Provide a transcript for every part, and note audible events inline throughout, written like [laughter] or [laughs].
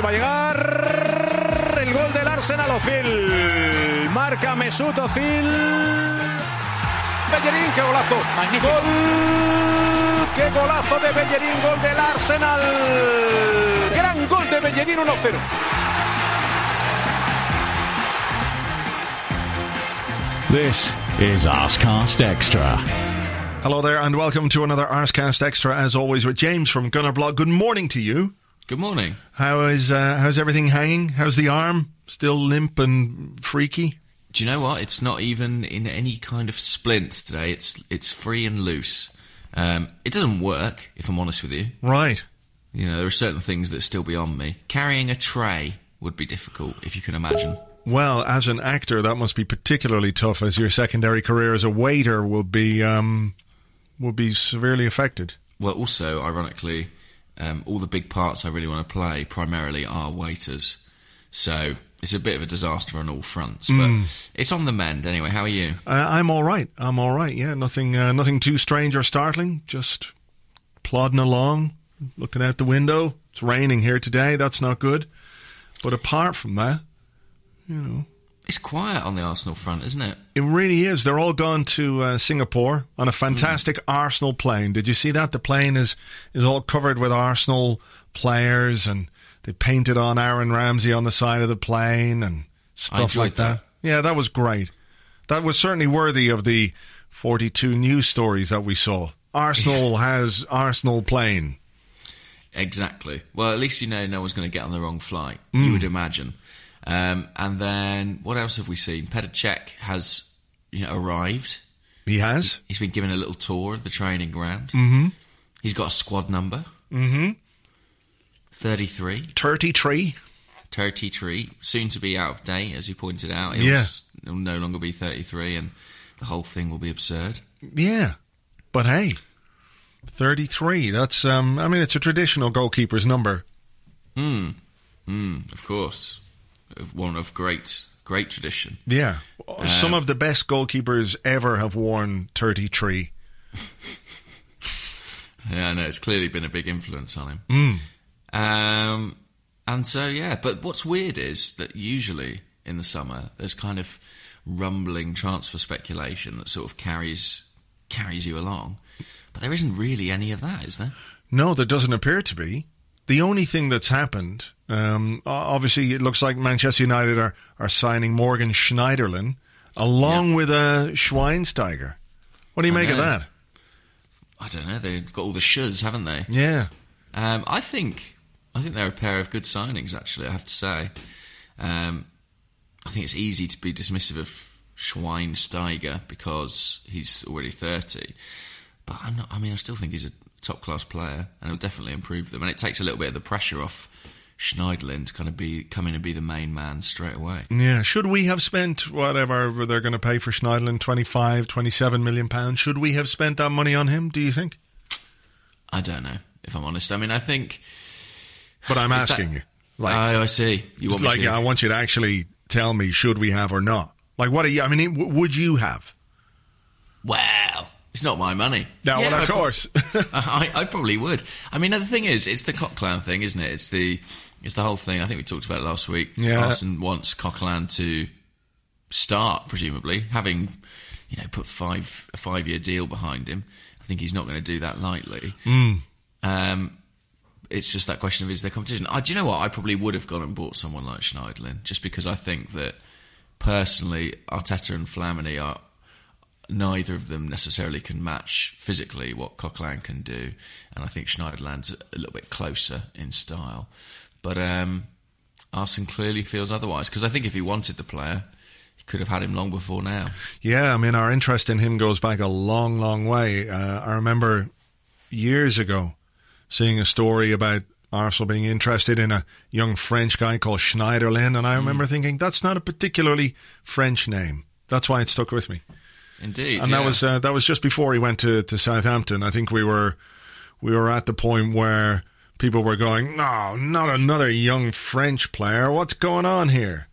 Ahí va a llegar el gol del Arsenal Ozil. Marca Mesut Ozil. Bellerín, qué golazo. Magnífico. Gol. Qué golazo de Bellerín, gol del Arsenal. Gran gol de Bellerín 1-0. This is Arscast Extra. Hello there, and welcome to another Arscast Extra, as always, with James from Gunnerblog. Good morning to you. Good morning. How is uh, how's everything hanging? How's the arm? Still limp and freaky? Do you know what? It's not even in any kind of splint today. It's it's free and loose. Um, it doesn't work, if I'm honest with you. Right. You know, there are certain things that still beyond me. Carrying a tray would be difficult, if you can imagine. Well, as an actor, that must be particularly tough, as your secondary career as a waiter will be um, will be severely affected. Well, also, ironically, um, all the big parts I really want to play primarily are waiters. So it's a bit of a disaster on all fronts, but it's on the mend anyway. How are you? Uh, I'm all right. I'm all right. Yeah, nothing, uh, nothing too strange or startling. Just plodding along, looking out the window. It's raining here today. That's not good. But apart from that, you know, It's quiet on the Arsenal front, isn't it? it really is. They're all gone to uh, Singapore on a fantastic Arsenal plane. Did you see that? The plane is is all covered with Arsenal players, and they painted on Aaron Ramsey on the side of the plane and stuff like that. that. Yeah, that was great. That was certainly worthy of the 42 news stories that we saw. Arsenal has Arsenal plane. Exactly. Well, at least you know no one's going to get on the wrong flight. You would imagine. Um, and then what else have we seen? Petr Cech has you know arrived. He has. He's been given a little tour of the training ground. Mm-hmm. He's got a squad number. Mm-hmm. 33. 33. 33. Soon to be out of date, as you pointed out. He'll, Yeah. s- he'll no longer be 33, and the whole thing will be absurd. Yeah. But hey, 33. That's, um, I mean, it's a traditional goalkeeper's number. Hmm. Hmm. of course. Of One of great, great tradition. Yeah. Some of the best goalkeepers ever have worn 33. Yeah, I know. It's clearly been a big influence on him. Um, and so, yeah. But what's weird is that usually in the summer, there's kind of rumbling transfer speculation that sort of carries carries you along. But there isn't really any of that, is there? No, there doesn't appear to be. The only thing that's happened, um, obviously, it looks like Manchester United are, are signing Morgan Schneiderlin along Yeah. with uh, Schweinsteiger. What do you I make of that? I don't know. They've got all the shoes, haven't they? Yeah. Um, I think I think they're a pair of good signings. Actually, I have to say. Um, I think it's easy to be dismissive of Schweinsteiger because he's already thirty, but I'm not. I mean, I still think he's a top class player, and he'll definitely improve them. And it takes a little bit of the pressure off Schneiderlin to kind of be come in and be the main man straight away. Yeah. Should we have spent whatever they're going to pay for Schneiderlin, 25, 27 million pounds? Should we have spent that money on him, do you think? I don't know if I'm honest. I mean, I think. But I'm Is that- asking you. Like, oh, I see. You want me like to? I want you to actually tell me should we have or not. Like, what are you? I mean, would you have? Well, it's not my money. No, Yeah, well, of pro- course. [laughs] I, I probably would. I mean, the thing is, it's the Coquelin thing, isn't it? It's the it's the whole thing. I think we talked about it last week. Yeah. Arsenal wants Coquelin to start, presumably, having you know put five a five year deal behind him. I think he's not going to do that lightly. Hmm. Um, it's just that question of is there competition? I, do you know what? I probably would have gone and bought someone like Schneiderlin, just because I think that personally, Arteta and Flamini are neither of them necessarily can match physically what Coquelin can do, and I think Schneiderlin's a little bit closer in style. But um, Arsene clearly feels otherwise because I think if he wanted the player, he could have had him long before now. Yeah, I mean, our interest in him goes back a long, long way. Uh, I remember years ago seeing a story about Arsenal being interested in a young French guy called Schneiderlin, and I remember thinking that's not a particularly French name. That's why it stuck with me. Indeed, and yeah. that was uh, that was just before he went to, to Southampton. I think we were we were at the point where people were going, "No, not another young French player. What's going on here?"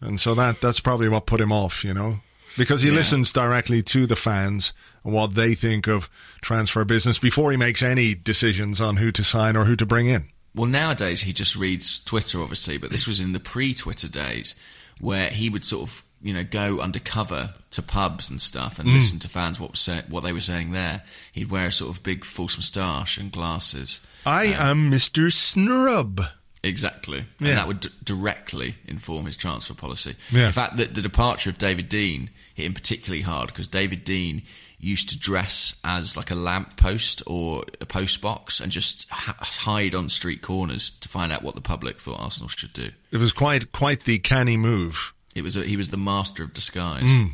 And so that that's probably what put him off, you know, because he Yeah. listens directly to the fans and what they think of transfer business before he makes any decisions on who to sign or who to bring in. well, nowadays he just reads Twitter, obviously, but this was in the pre-Twitter days where he would sort of, you know, go undercover to pubs and stuff and mm. listen to fans what say, what they were saying there. He'd wear a sort of big false moustache and glasses. I um, am Mr. Snrub. Exactly. Yeah. And that would d- directly inform his transfer policy. Yeah. In fact, the, the departure of David Dein hit him particularly hard because David Dein used to dress as like a lamp post or a post box and just h- hide on street corners to find out what the public thought Arsenal should do. It was quite quite the canny move. It was a, he was the master of disguise. Hmm.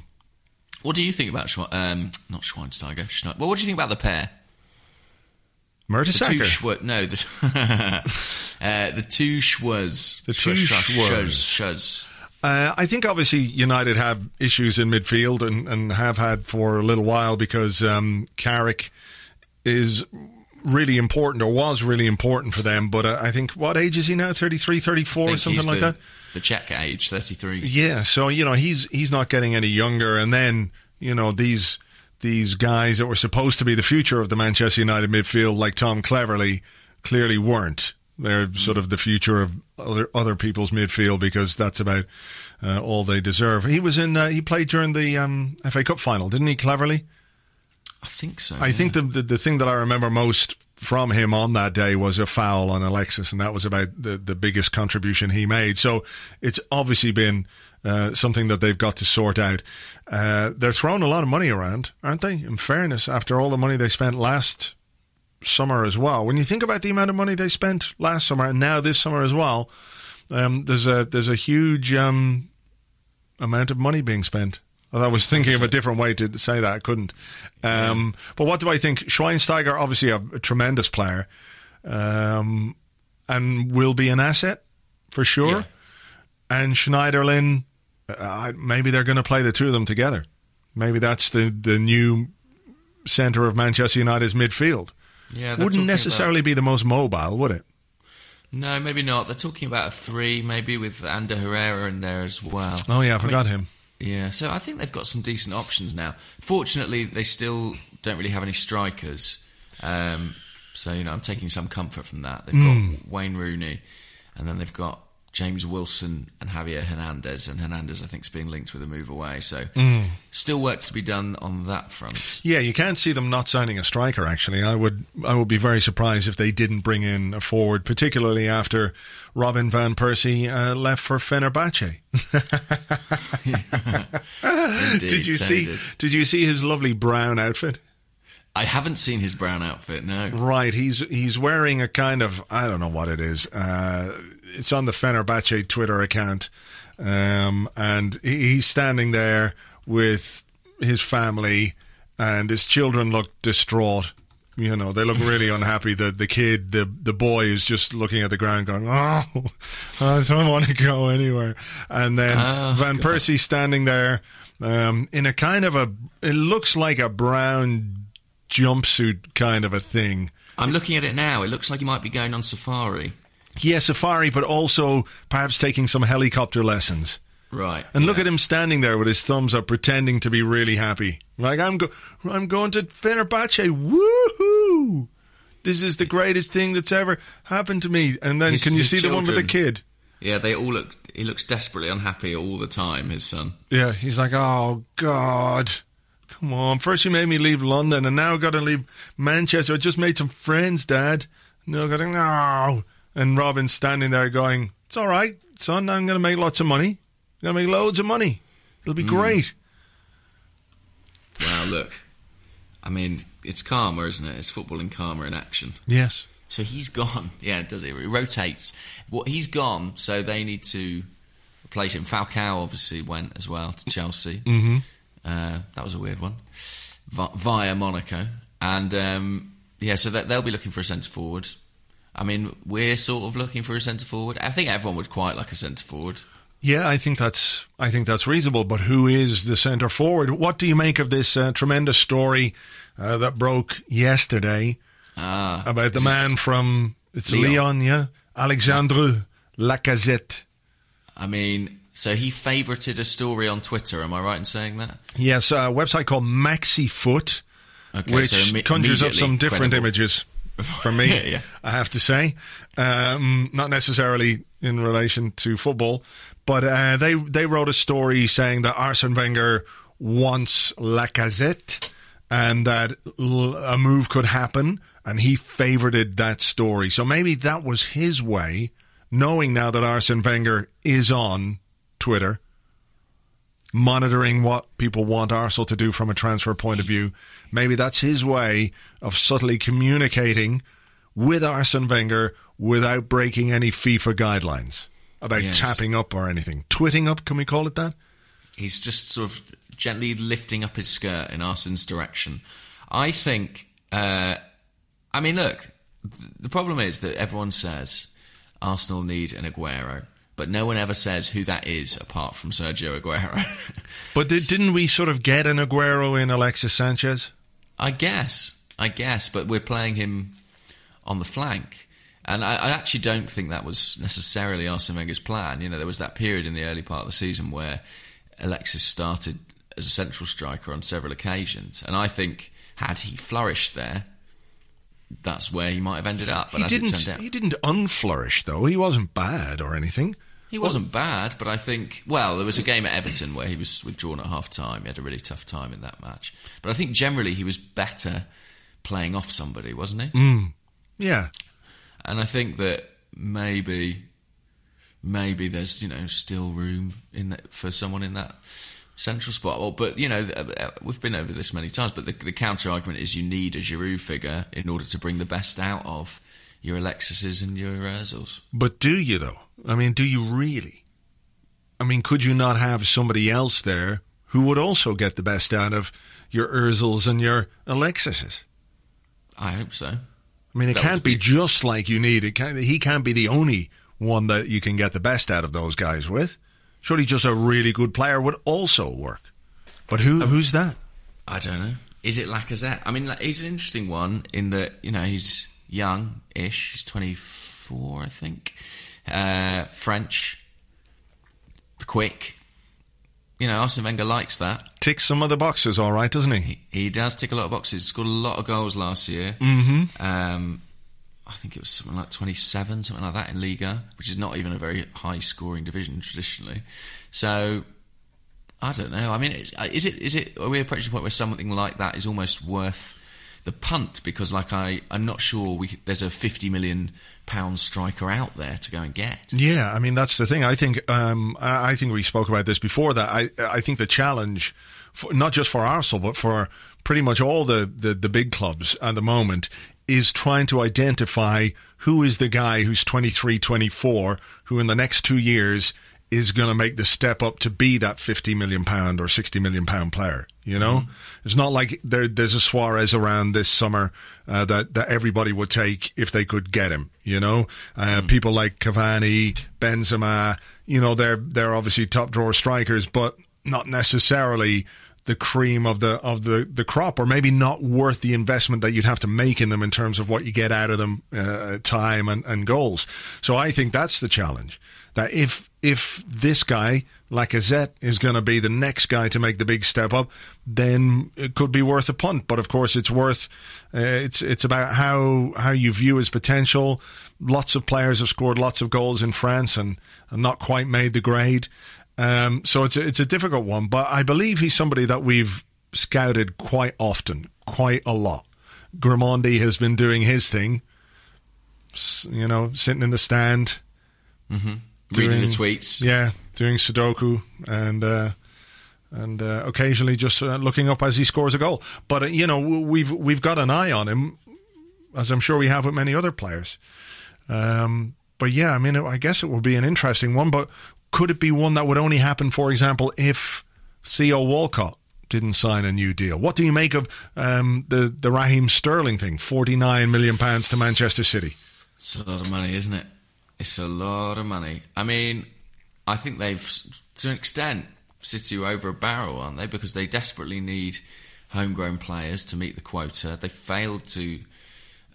What do you think about Schwe- um, not Schweinsteiger? Schne- well, what do you think about the pair? The two Mertesacker. No, the, [laughs] uh, the two Schwaz. The two. Schwaz. Uh, I think obviously United have issues in midfield and, and have had for a little while because um, Carrick is really important or was really important for them. But uh, I think, what age is he now? 33, 34 or something like the, that? The Cech age, 33. Yeah, so you know he's he's not getting any younger, and then you know these these guys that were supposed to be the future of the Manchester United midfield, like Tom Cleverley, clearly weren't. They're sort of the future of other other people's midfield because that's about uh, all they deserve. He was in. Uh, he played during the um, FA Cup final, didn't he? Cleverley. I think so. I think the, the the thing that I remember most from him on that day was a foul on Alexis, and that was about the the biggest contribution he made. So it's obviously been uh, something that they've got to sort out. Uh, they're throwing a lot of money around, aren't they? In fairness, after all the money they spent last summer as well, when you think about the amount of money they spent last summer and now this summer as well, um, there's a there's a huge um, amount of money being spent. I was thinking of a different way to say that. I couldn't. Um, But what do I think? Schweinsteiger, obviously a, a tremendous player, um, and will be an asset for sure. Yeah. And Schneiderlin, uh, maybe they're going to play the two of them together. Maybe that's the the new centre of Manchester United's midfield. Yeah, Wouldn't necessarily be the most mobile, would it? No, maybe not. They're talking about a three, maybe with Ander Herrera in there as well. Oh yeah, I I forgot mean, him. Yeah, so I think they've got some decent options now. Fortunately, they still don't really have any strikers. Um, so, you know, I'm taking some comfort from that. They've Hmm. got Wayne Rooney, and then they've got James Wilson and Javier Hernandez. And Hernandez, I think, is being linked with a move away. So, Hmm. still work to be done on that front. Yeah, you can't see them not signing a striker. Actually, I would I would be very surprised if they didn't bring in a forward, particularly after Robin van Persie uh, left for Fenerbahce. [laughs] Indeed, did you so see? did. Did you see his lovely brown outfit? I haven't seen his brown outfit, no. Right, he's he's wearing a kind of I don't know what it is. Uh, it's on the Fenerbahce Twitter account, um, and he, he's standing there with his family, and his children look distraught. You know, they look really unhappy. The the kid, the the boy, is just looking at the ground, going, "Oh, [laughs] I don't want to go anywhere." And then Oh, Van God. Persie standing there um, in a kind of a. It looks like a brown jumpsuit kind of a thing. I'm looking at it now. It looks like he might be going on safari. Yeah, safari, but also perhaps taking some helicopter lessons. Right. And look at him standing there with his thumbs up, pretending to be really happy. Like I'm, go- I'm going to Fenerbahce. Woohoo! This is the greatest thing that's ever happened to me. And then, His- can you see the one with the kid? Yeah, they all look. He looks desperately unhappy all the time. His son. Yeah, he's like, oh God, come on! First you made me leave London, and now I've got to leave Manchester. I just made some friends, Dad. No, to no. And Robin's standing there going, "It's all right, son. I'm going to make lots of money. I'm going to make loads of money. It'll be great." Wow, look. I mean, it's karma, isn't it? It's football in karma in action. Yes. So he's gone. [laughs] Yeah, it does it? It rotates. What he's gone, so they need to replace him. Falcao obviously went as well to Chelsea. Mm-hmm. Uh, that was a weird one. Vi- via Monaco, and um, yeah, so that, they'll be looking for a centre forward. I mean, we're sort of looking for a centre forward. I think everyone would quite like a centre forward. Yeah, I think that's I think that's reasonable. But who is the centre forward? What do you make of this uh, tremendous story uh, that broke yesterday Ah, about the man from it's Lyon. Leon, yeah, Alexandre Lacazette. I mean, so he favorited a story on Twitter. Am I right in saying that? Yes, a website called MaxiFoot, Okay, which so conjures up some different credible. images. for me. [laughs] Yeah. I have to say, um, not necessarily in relation to football, but uh, they they wrote a story saying that Arsene Wenger wants Lacazette and that a move could happen, and he favoured that story. So maybe that was his way, knowing now that Arsene Wenger is on Twitter monitoring what people want Arsenal to do from a transfer point of view. Maybe that's his way of subtly communicating with Arsene Wenger without breaking any FIFA guidelines about Yes. tapping up or anything. Twitting up, can we call it that? He's just sort of gently lifting up his skirt in Arsene's direction. I think. Uh, I mean, look. th- The problem is that everyone says Arsenal need an Aguero, but no one ever says who that is apart from Sergio Aguero. [laughs] But did, didn't we sort of get an Aguero in Alexis Sanchez? I guess, I guess, but we're playing him on the flank. And I, I actually don't think that was necessarily Arsene Wenger's plan. You know, there was that period in the early part of the season where Alexis started as a central striker on several occasions. And I think, had he flourished there, that's where he might have ended up. But he as didn't. turned out, He didn't unflourish though. He wasn't bad or anything. He wasn't bad, but I think well, there was a game at Everton where he was withdrawn at half time. He had a really tough time in that match. But I think generally he was better playing off somebody, wasn't he? Hmm. Yeah. And I think that maybe maybe there's, you know, still room in that for someone in that central spot. Well, but you know, uh, we've been over this many times, but the, the counter argument is you need a Giroud figure in order to bring the best out of your Alexises and your Özils. But do you though? I mean, do you really? I mean, could you not have somebody else there who would also get the best out of your Özils and your Alexises? I hope so. I mean, it That can't be just like you need. It can't, he can't be the only one that you can get the best out of those guys with. Surely, just a really good player would also work. But who? who's that? I don't know. Is it Lacazette? I mean, like, he's an interesting one in that you know he's young-ish. He's twenty four, I think. Uh, French, quick. You know, Arsene Wenger likes that. Ticks some of the boxes, all right, doesn't he? He, he does tick a lot of boxes. Scored a lot of goals last year. Mm-hmm. Um, I think it was something like 27, something like that in Liga, which is not even a very high scoring division traditionally. So, I don't know. I mean, is is it, is it, are we approaching the point where something like that is almost worth the punt? Because, like, I, I'm not sure we, there's a 50 million pound striker out there to go and get. Yeah, I mean that's the thing. I think um, I think we spoke about this before. That I I think the challenge, for, not just for Arsenal, but for pretty much all the, the the big clubs at the moment, is trying to identify who is the guy who's 23, 24, who in the next two years is going to make the step up to be that 50 million pound or 60 million pound player. You know, it's not like there, there's a Suarez around this summer uh, that that everybody would take if they could get him. You know, uh, people like Cavani, Benzema. You know, they're they're obviously top drawer strikers, but not necessarily the cream of the of the the crop, or maybe not worth the investment that you'd have to make in them in terms of what you get out of them, uh, time and, and goals. So I think that's the challenge. That if if this guy Lacazette is going to be the next guy to make the big step up, then it could be worth a punt. But of course, it's worth uh, it's it's about how how you view his potential. Lots of players have scored lots of goals in France and, and not quite made the grade. Um, so it's a, it's a difficult one, but I believe he's somebody that we've scouted quite often, quite a lot. Grimandi has been doing his thing, you know, sitting in the stand, Reading the tweets. yeah, doing Sudoku and uh, and uh, occasionally just uh, looking up as he scores a goal. But uh, you know, we've we've got an eye on him, as I'm sure we have with many other players. Um, but yeah, I mean, I guess it will be an interesting one. But could it be one that would only happen, for example, if Theo Walcott didn't sign a new deal? What do you make of um, the the Raheem Sterling thing? Forty nine million pounds to Manchester City. It's a lot of money, isn't it? It's a lot of money. I mean, I think they've, to an extent, City are over a barrel, aren't they? Because they desperately need homegrown players to meet the quota. They failed to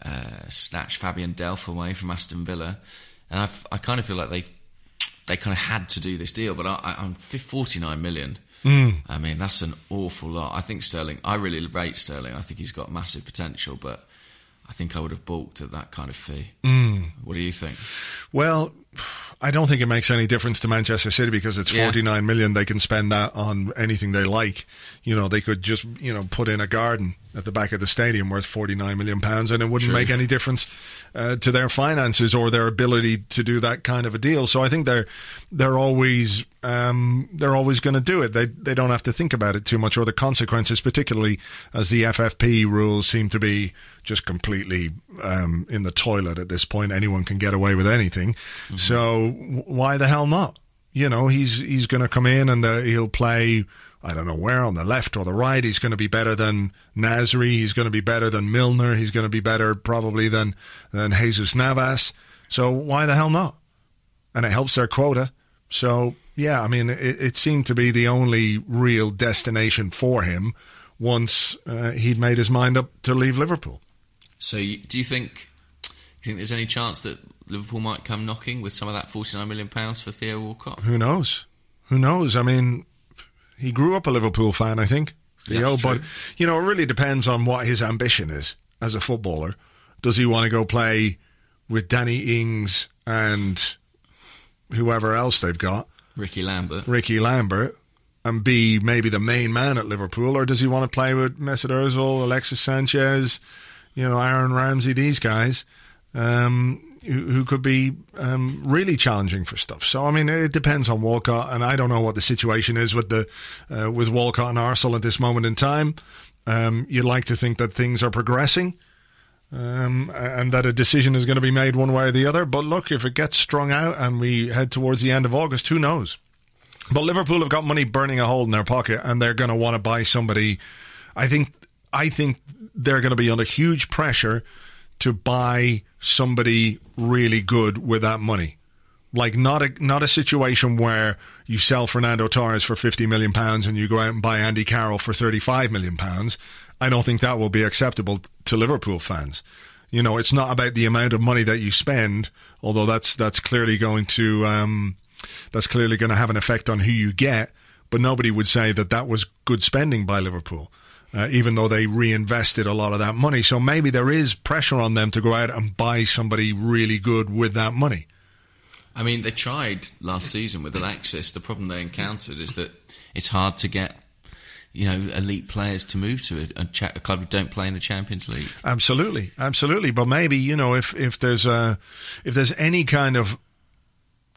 uh, snatch Fabian Delph away from Aston Villa, and I, I kind of feel like they they kind of had to do this deal. But I, I, I'm 49 million. I mean, that's an awful lot. I think Sterling. I really rate Sterling. I think he's got massive potential, but I think I would have balked at that kind of fee. Mm. What do you think? Well, I don't think it makes any difference to Manchester City because it's Yeah. 49 million. They can spend that on anything they like. You know, they could just, you know, put in a garden at the back of the stadium worth 49 million pounds and it wouldn't make any difference uh, to their finances or their ability to do that kind of a deal. So I think they're they're always um, they're always going to do it. They they don't have to think about it too much or the consequences, particularly as the FFP rules seem to be just completely um, in the toilet at this point. Anyone can get away with anything. So w- why the hell not? You know, he's he's going to come in and uh he'll play. I don't know where on the left or the right. He's going to be better than Nasri. He's going to be better than Milner. He's going to be better probably than than Jesus Navas. So why the hell not? And it helps their quota. So yeah, I mean, it, it seemed to be the only real destination for him once uh, he'd made his mind up to leave Liverpool. So, you, do you think? Do You think there's any chance that Liverpool might come knocking with some of that 49 million pounds for Theo Walcott? Who knows? Who knows? I mean, he grew up a Liverpool fan, I think. That's but true. you know, it really depends on what his ambition is as a footballer. Does he want to go play with Danny Ings and whoever else they've got, Ricky Lambert. Ricky Lambert, and be maybe the main man at Liverpool, or does he want to play with Mesut Ozil, Alexis Sanchez, you know, Aaron Ramsey, these guys? Um, who, could be um, really challenging for stuff. So I mean, it depends on Walcott, and I don't know what the situation is with the uh, with Walcott and Arsenal at this moment in time. Um, you'd like to think that things are progressing, um, and that a decision is going to be made one way or the other. But look, if it gets strung out and we head towards the end of August, who knows? But Liverpool have got money burning a hole in their pocket, and they're going to want to buy somebody. I think. I think they're going to be under huge pressure to buy somebody really good with that money. Like not a not a situation where you sell Fernando Torres for fifty million pounds and you go out and buy Andy Carroll for thirty five million pounds. I don't think that will be acceptable to Liverpool fans. You know, it's not about the amount of money that you spend, although that's that's clearly going to um, that's clearly going to have an effect on who you get. But nobody would say that that was good spending by Liverpool, uh, even though they reinvested a lot of that money. So maybe there is pressure on them to go out and buy somebody really good with that money. I mean, they tried last season with Alexis. The problem they encountered is that it's hard to get, you know, elite players to move to a, a, cha- a club who don't play in the Champions League. Absolutely, absolutely. But maybe you know if if there's a if there's any kind of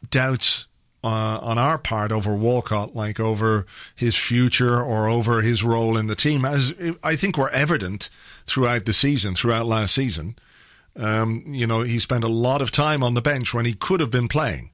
doubts uh, on our part over Walcott, like over his future or over his role in the team, as I think were evident throughout the season, throughout last season. Um, you know, he spent a lot of time on the bench when he could have been playing.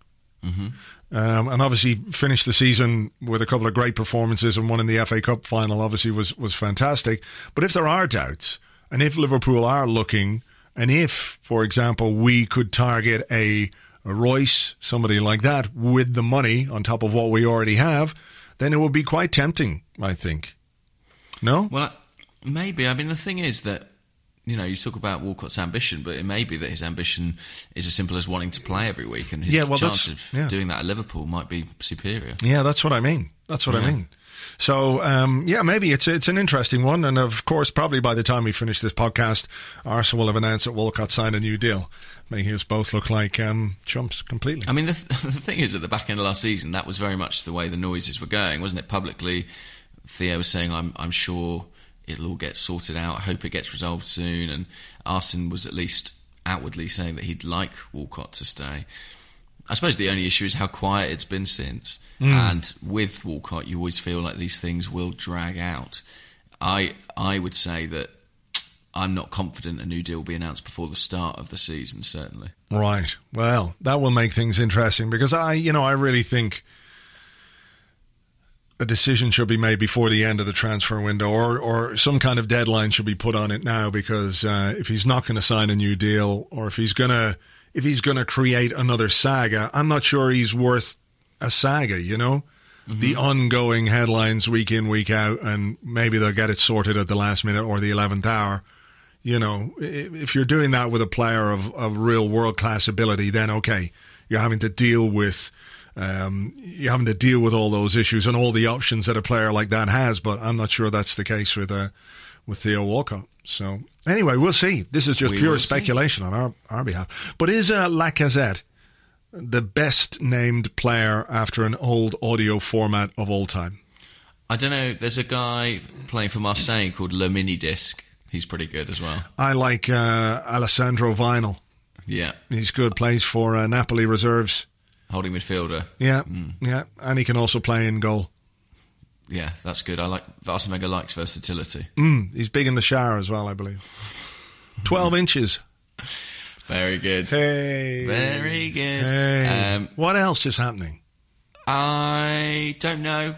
Um, and obviously finished the season with a couple of great performances and one in the FA Cup final obviously was, was fantastic. But if there are doubts and if Liverpool are looking and if, for example, we could target a Reus, somebody like that with the money on top of what we already have, then it would be quite tempting, I think. No? Well, maybe. I mean, the thing is that you know you talk about Walcott's ambition, but it may be that his ambition is as simple as wanting to play every week, and his Yeah, well, chance of yeah. doing that at Liverpool might be superior. Yeah, that's what I mean. That's what I mean. So um, yeah, maybe it's it's an interesting one, and of course, probably by the time we finish this podcast, Arsenal will have announced that Walcott signed a new deal, making us both look like um, chumps completely. I mean, the, th- [laughs] the thing is, at the back end of last season, that was very much the way the noises were going, wasn't it? Publicly, Theo was saying, "I'm, I'm sure it'll all get sorted out. I hope it gets resolved soon." And Arsene was at least outwardly saying that he'd like Walcott to stay. I suppose the only issue is how quiet it's been since. And with Walcott, you always feel like these things will drag out. I I would say that I'm not confident a new deal will be announced before the start of the season. Certainly. Right. Well, that will make things interesting because I, you know, I really think a decision should be made before the end of the transfer window, or or some kind of deadline should be put on it now. Because uh, if he's not going to sign a new deal, or if he's gonna if he's gonna create another saga, I'm not sure he's worth a saga. You know. The ongoing headlines week in, week out, and maybe they'll get it sorted at the last minute or the 11th hour you know, if you're doing that with a player of, of real world class ability, then okay, you're having to deal with um, you're having to deal with all those issues and all the options that a player like that has. But I'm not sure that's the case with uh, with Theo Walcott. So anyway, we'll see. This is just We pure will see. speculation on our, our behalf. But is uh, Lacazette the best named player after an old audio format of all time? I don't know. There's a guy playing for Marseille called Le Mini Disc. He's pretty good as well. I like uh, Alessandro Vinyl. Yeah, He's good. Plays for uh, Napoli reserves. holding midfielder. Yeah, Mm. yeah, and he can also play in goal. Yeah, that's good. I like Wenger likes versatility. Mm, he's big in the shower as well, I believe. Twelve inches. Very good. Hey, Very good. Hey. Um, what else is happening? I don't know.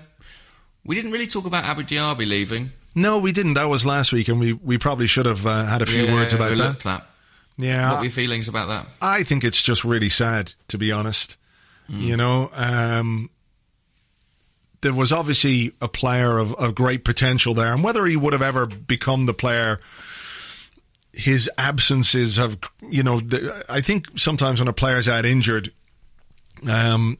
We didn't really talk about Abou Diaby leaving. No, we didn't. That was last week, and we, we probably should have uh, had a few Yeah, words about that. that. Yeah, What were your feelings about that? I think it's just really sad, to be honest. You know, um, there was obviously a player of, of great potential there, and whether he would have ever become the player, his absences have, you know, I think sometimes when a player's out injured, um,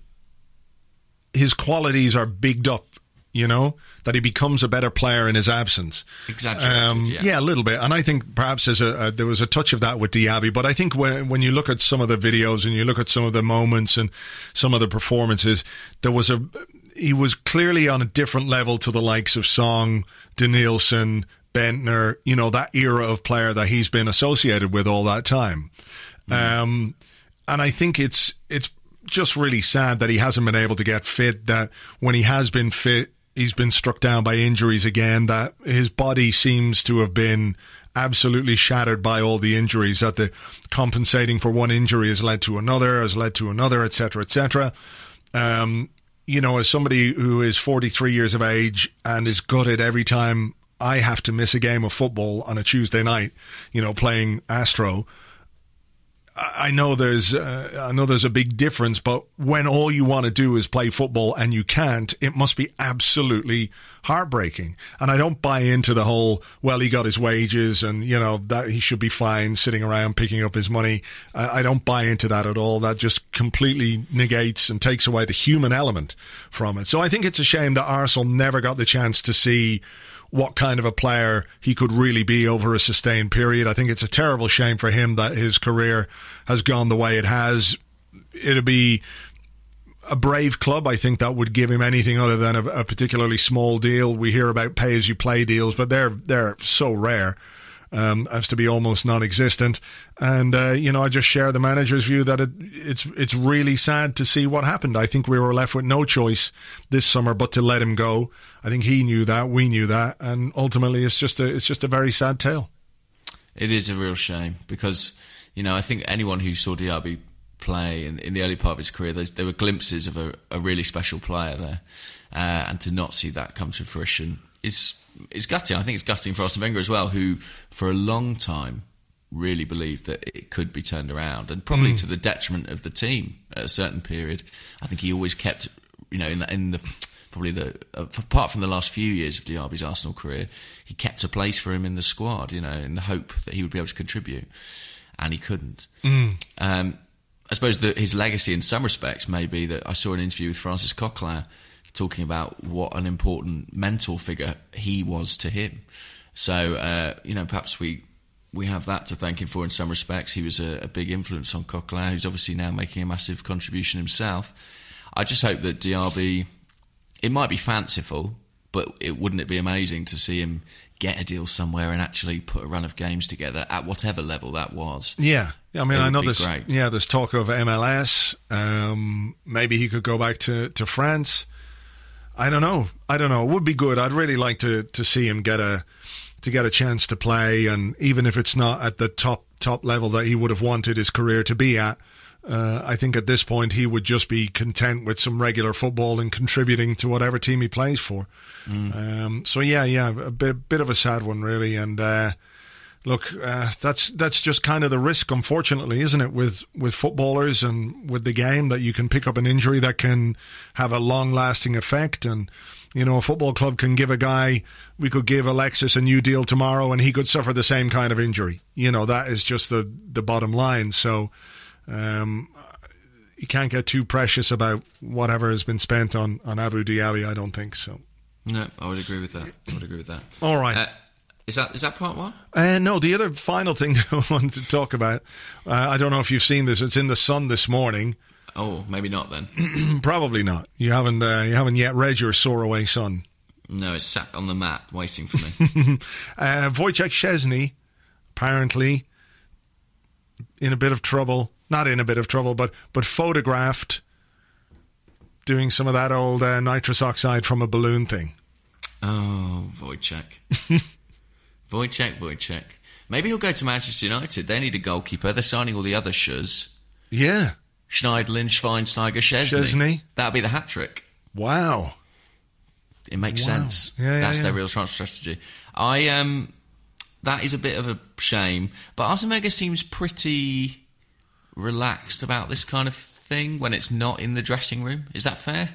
his qualities are bigged up. You know that he becomes a better player in his absence. Exaggerated, yeah. a little bit, and I think perhaps there's a, a there was a touch of that with Diaby. But I think when when you look at some of the videos and you look at some of the moments and some of the performances, there was a he was clearly on a different level to the likes of Song, Denilson, Bendtner. You know that era of player that he's been associated with all that time. Um, and I think it's it's just really sad that he hasn't been able to get fit. That when he has been fit, he's been struck down by injuries again. That his body seems to have been absolutely shattered by all the injuries. That the compensating for one injury has led to another, has led to another, etc., etc. Um, you know, as somebody who is 43 years of age and is gutted every time I have to miss a game of football on a Tuesday night, you know, playing Astro. I know there's uh, I know there's a big difference, but when all you want to do is play football and you can't, it must be absolutely heartbreaking. And I don't buy into the whole well, he got his wages and you know that he should be fine sitting around picking up his money. I, I don't buy into that at all. That just completely negates and takes away the human element from it. So I think it's a shame that Arsenal never got the chance to see what kind of a player he could really be over a sustained period. I think it's a terrible shame for him that his career has gone the way it has. It'd be a brave club, I think, that would give him anything other than a, a particularly small deal. We hear about pay as you play deals, but they're they're so rare um, as to be almost non-existent. And uh, you know, I just share the manager's view that it, it's it's really sad to see what happened. I think we were left with no choice this summer but to let him go. I think he knew that, we knew that, and ultimately, it's just a it's just a very sad tale. It is a real shame because, you know, I think anyone who saw Diaby play in, in the early part of his career, there, there were glimpses of a, a really special player there. Uh, and to not see that come to fruition is is gutting. I think it's gutting for Arsene Wenger as well, who for a long time really believed that it could be turned around, and probably to the detriment of the team at a certain period. I think he always kept, you know, in the, in the probably the uh, apart from the last few years of Diaby's Arsenal career, he kept a place for him in the squad, you know, in the hope that he would be able to contribute, and he couldn't. Um, I suppose that his legacy, in some respects, may be that I saw an interview with Francis Coquelin talking about what an important mentor figure he was to him. So, uh, you know, perhaps we we have that to thank him for in some respects. He was a, a big influence on Coquelin, who's obviously now making a massive contribution himself. I just hope that Diaby, it might be fanciful, but it wouldn't it be amazing to see him get a deal somewhere and actually put a run of games together at whatever level that was. Yeah, I mean, I know there's great. yeah, there's talk of MLS. Um, maybe he could go back to, to France. I don't know. I don't know. It would be good. I'd really like to, to see him get a to get a chance to play, and even if it's not at the top top level that he would have wanted his career to be at. Uh, I think at this point he would just be content with some regular football and contributing to whatever team he plays for. Um, so yeah, yeah, a bit bit of a sad one really, and uh, look, uh, that's that's just kind of the risk, unfortunately, isn't it? With with footballers and with the game, that you can pick up an injury that can have a long lasting effect. And you know, a football club can give a guy, we could give Alexis a new deal tomorrow, and he could suffer the same kind of injury. You know, that is just the the bottom line. So. Um, you can't get too precious about whatever has been spent on, on Abou Diaby. I don't think so. No, I would agree with that. I would agree with that. All right. Uh, Is that is that part one? Uh, no, the other final thing [laughs] that I wanted to talk about, uh, I don't know if you've seen this. It's in the Sun this morning. Oh, maybe not then. [clears throat] Probably not. You haven't. Uh, you haven't yet read your Soaraway Sun. no, it's sat on the mat waiting for me. [laughs] Uh, Wojciech Szczesny, apparently, in a bit of trouble. Not in a bit of trouble, but but photographed doing some of that old uh, nitrous oxide from a balloon thing. oh, Wojciech. [laughs] Wojciech, Wojciech. Maybe he'll go to Manchester United. They need a goalkeeper. They're signing all the other shurs. Yeah. Schneidlin, Schweinsteiger, Szczesny. Szczesny. That'll be the hat trick. Wow. It makes Wow. sense. Yeah, yeah, That's yeah. their real transfer strategy. I um, that is a bit of a shame. But Arsene seems pretty relaxed about this kind of thing when it's not in the dressing room. Is that fair?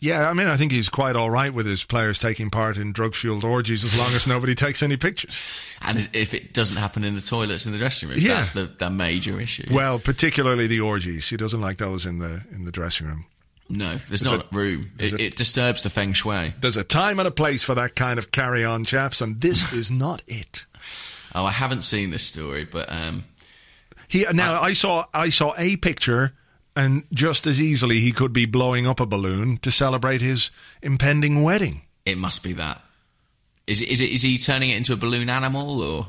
Yeah, I mean, I think he's quite all right with his players taking part in drug-fueled orgies as long as nobody takes any pictures. And if it doesn't happen in the toilets in the dressing room, Yeah. that's the, the major issue. Well, particularly the orgies. He doesn't like those in the in the dressing room. no, there's Is not room. It, it- it disturbs the feng shui. There's a time and a place for that kind of carry-on, chaps, and this [laughs] is not it. Oh, I haven't seen this story, but um, He now I saw I saw a picture, and just as easily he could be blowing up a balloon to celebrate his impending wedding. it must be that. Is is it? Is he turning it into a balloon animal or?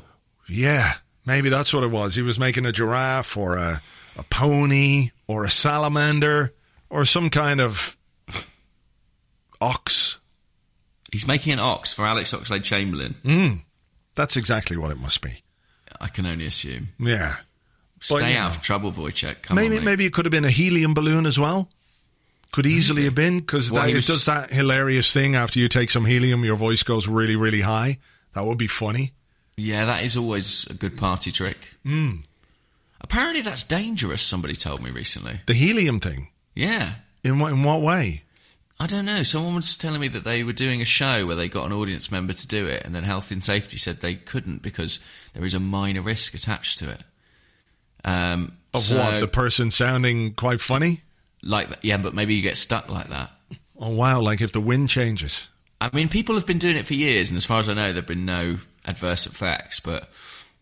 Yeah, maybe that's what it was. He was making a giraffe or a a pony or a salamander or some kind of ox. He's making an ox for Alex Oxlade Chamberlain. Hmm, that's exactly what it must be. I can only assume. Yeah. Stay out know. of trouble, Wojciech. Come maybe on, maybe it could have been a helium balloon as well. Could easily have been because Well, it does that hilarious thing after you take some helium, your voice goes really really high. That would be funny. Yeah, that is always a good party trick. Hmm. Apparently, that's dangerous. Somebody told me recently. The helium thing. Yeah, In what in what way? I don't know. Someone was telling me that they were doing a show where they got an audience member to do it, and then Health and Safety said they couldn't because there is a minor risk attached to it. Um, Of so, what? The person sounding quite funny? like yeah, but maybe you get stuck like that. Oh wow! Like if the wind changes. I mean, people have been doing it for years, and as far as I know, there have been no adverse effects. But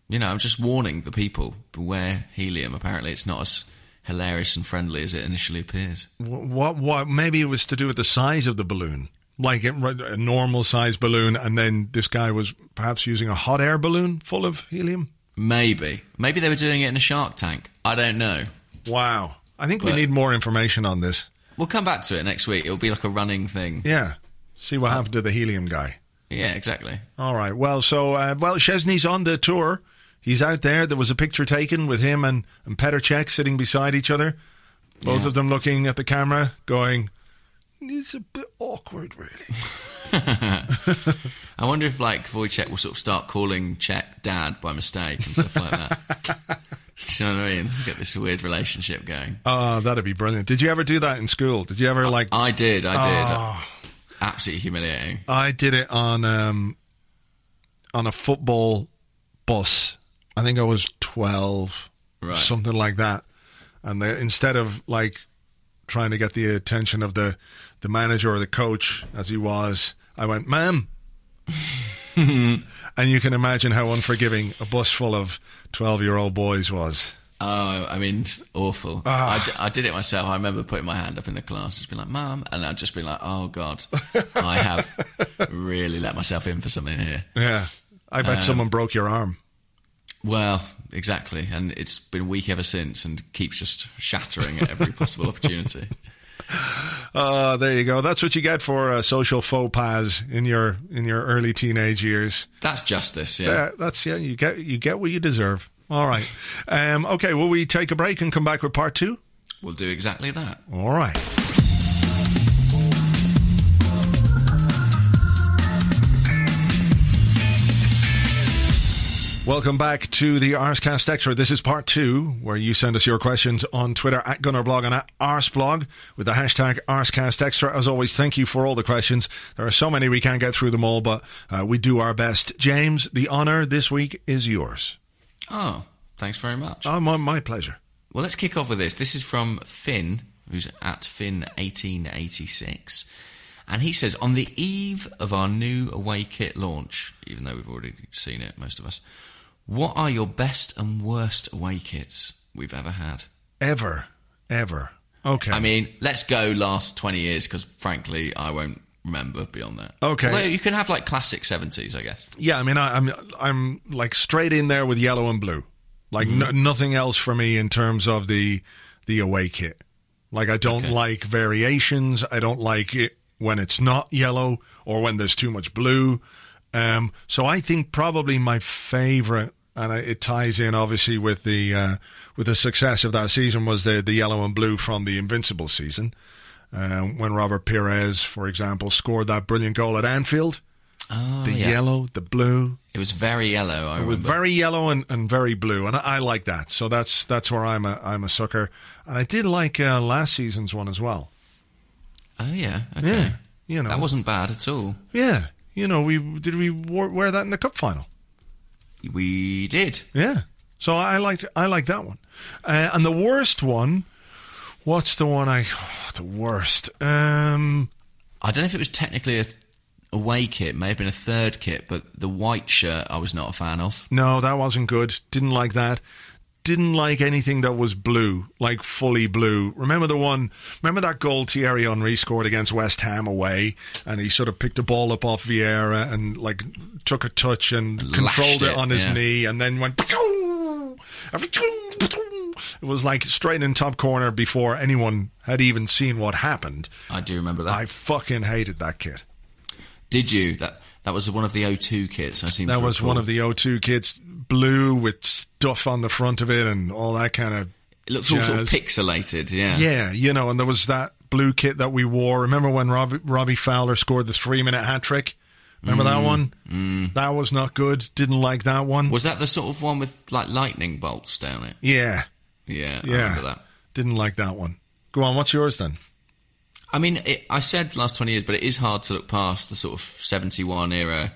you know, I'm just warning the people: beware helium. Apparently, it's not as hilarious and friendly as it initially appears. Wh- What? What? Maybe it was to do with the size of the balloon, like a normal size balloon, and then this guy was perhaps using a hot air balloon full of helium. Maybe, maybe they were doing it in a shark tank. I don't know. Wow! I think we need more information on this. We'll come back to it next week. It'll be like a running thing. Yeah. See what happened to the helium guy. Yeah, exactly. All right. Well, so uh, well, Szczesny's on the tour. He's out there. There was a picture taken with him and and Petr Cech sitting beside each other, both Yeah. of them looking at the camera, going, "It's a bit awkward, really." [laughs] [laughs] I wonder if like Wojciech will sort of start calling Cech dad by mistake and stuff like that. [laughs] Do you know what I mean? Get this weird relationship going. Oh, that'd be brilliant. Did you ever do that in school? Did you ever like? I did, I did. Oh. Absolutely humiliating. I did it on um on a football bus. I think I was twelve, Right. something like that. And they, instead of like trying to get the attention of the the manager or the coach as he was, I went, "Ma'am." [laughs] and you can imagine how unforgiving a bus full of twelve-year-old boys was. Oh, I mean, awful. Ah. I, d- I did it myself. I remember putting my hand up in the class, and just being like, "Mum," and I'd just be like, "Oh God, I have really let myself in for something here." Yeah, I Um, bet someone broke your arm. Well, exactly, and it's been weak ever since, and keeps just shattering at every possible opportunity. [laughs] [laughs] Uh, there you go. That's what you get for uh, social faux pas in your in your early teenage years. That's justice, yeah. Yeah, that's yeah. You get you get what you deserve. All right. Um, okay. Will we take a break and come back with part two? We'll do exactly that. All right. Welcome back to the Arsecast Extra. This is part two, where you send us your questions on Twitter at Gunnerblog and at Arseblog with the hashtag Arsecast Extra. As always, thank you for all the questions. There are so many we can't get through them all, but uh, we do our best. James, the honour this week is yours. Oh, thanks very much. Oh, my, my pleasure. Well, let's kick off with this. This is from Finn, who's at Finn1886. And he says, on the eve of our new away kit launch, even though we've already seen it, most of us, what are your best and worst away kits we've ever had? Ever, ever. Okay. I mean, let's go last 20 years because, frankly, I won't remember beyond that. Okay. Although you can have like classic 70s, I guess. yeah. I mean, I, I'm I'm like straight in there with yellow and blue. Like n- nothing else for me in terms of the the away kit. Like I don't Okay. like variations. I don't like it when it's not yellow or when there's too much blue. Um, so I think probably my favorite, and it ties in obviously with the uh, with the success of that season, was the the yellow and blue from the Invincible season. Uh, when Robert Pires, for example, scored that brilliant goal at Anfield, Oh, the yeah. yellow, the blue, It was very yellow, I it was very yellow and, and very blue, and I, I like that. So that's that's where I'm a I'm a sucker, and I did like uh, last season's one as well. oh, yeah. Okay. Yeah, you know That wasn't bad at all. Yeah, you know we did we wear that in the cup final. We did. Yeah, so I liked I like that one, uh, and the worst one. What's the one I? the worst. Um, I don't know if it was technically a away kit, may have been a third kit, but the white shirt I was not a fan of. no, that wasn't good. Didn't like that. Didn't like anything that was blue, like fully blue. Remember the one? Remember that goal Thierry Henry scored against West Ham away, and he sort of picked the ball up off Vieira and like took a touch and controlled it, it, on his yeah. knee, and then went. It was like straight in top corner before anyone had even seen what happened. I do remember that. I fucking hated that kit. Did you? That that was one of the O2 kits. I seem That was recall. one of the O2 kits, blue with stuff on the front of it and all that kind of. It looks all sort of pixelated. Yeah. Yeah, you know, and there was that blue kit that we wore. Remember when Robbie, Robbie Fowler scored the three minute hat trick? Remember that one? Mm. That was not good. Didn't like that one. Was that the sort of one with like lightning bolts down it? yeah, Yeah, I yeah. remember that. Didn't like that one. Go on, what's yours then? I mean, it, I said last 20 years, but it is hard to look past the sort of 71 era,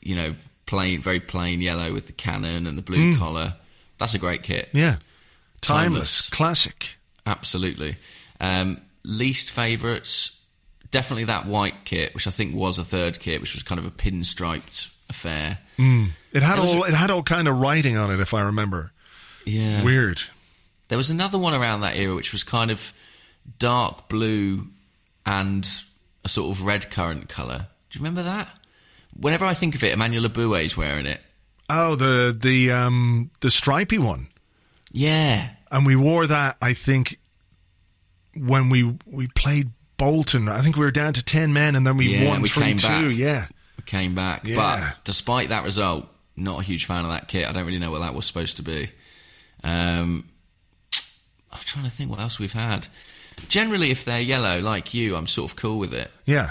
you know, plain, very plain yellow with the cannon and the blue Mm. collar. That's a great kit. Yeah. Timeless. Timeless. Classic. Absolutely. Um, least favourites, definitely that white kit, which I think was a third kit, which was kind of a pinstriped affair. It had It all a- it had all kind of writing on it, if I remember. Yeah. Weird. There was another one around that era which was kind of dark blue and a sort of red currant colour. Do you remember that? Whenever I think of it, Emmanuel Eboué's wearing it. Oh, the the um the stripy one. Yeah. and we wore that I think when we we played Bolton. I think we were down to ten men, and then we Yeah, won we three came two. back. Yeah, We came back. Yeah. But despite that result, not a huge fan of that kit. I don't really know what that was supposed to be. Um, I'm trying to think what else we've had. Generally, if they're yellow, like you, I'm sort of cool with it. yeah,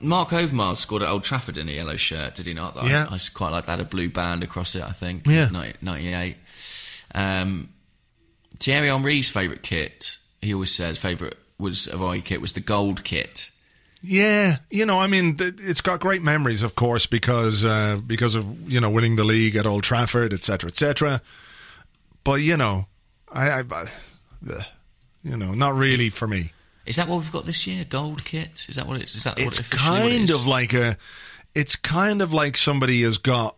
Marc Overmars scored at Old Trafford in a yellow shirt, did he not? I- Yeah. I, just quite like that, a blue band across it, I think. Yeah. 90 98. Um, Thierry Henry's favourite kit, he always says, favourite was of our kit was the gold kit. yeah. You know, I mean, th- it's got great memories, of course, because uh, because of you know winning the league at Old Trafford, etc., etc. But you know, I, I, I uh, you know, not really for me. Is that what we've got this year? Gold kit? Is that what it is? That what it's what it kind is? of like a it's kind of like somebody has got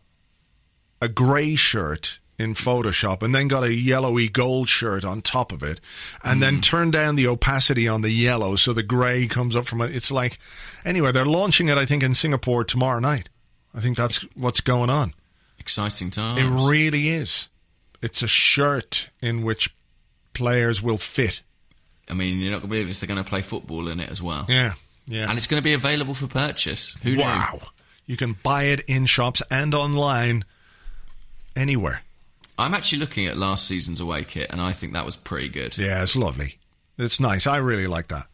a grey shirt in Photoshop and then got a yellowy gold shirt on top of it and Hmm. then turn down the opacity on the yellow so the grey comes up from it. It's like anyway, they're launching it I think in Singapore tomorrow night. I think that's what's going on. exciting times. It really is. It's a shirt in which players will fit. I mean, you're not going to believe this. They're going to play football in it as well, Yeah. Yeah. and it's going to be available for purchase. Who knew? Wow. You can buy it in shops and online anywhere. I'm actually looking at last season's away kit, and I think that was pretty good. Yeah, it's lovely. It's nice. I really like that.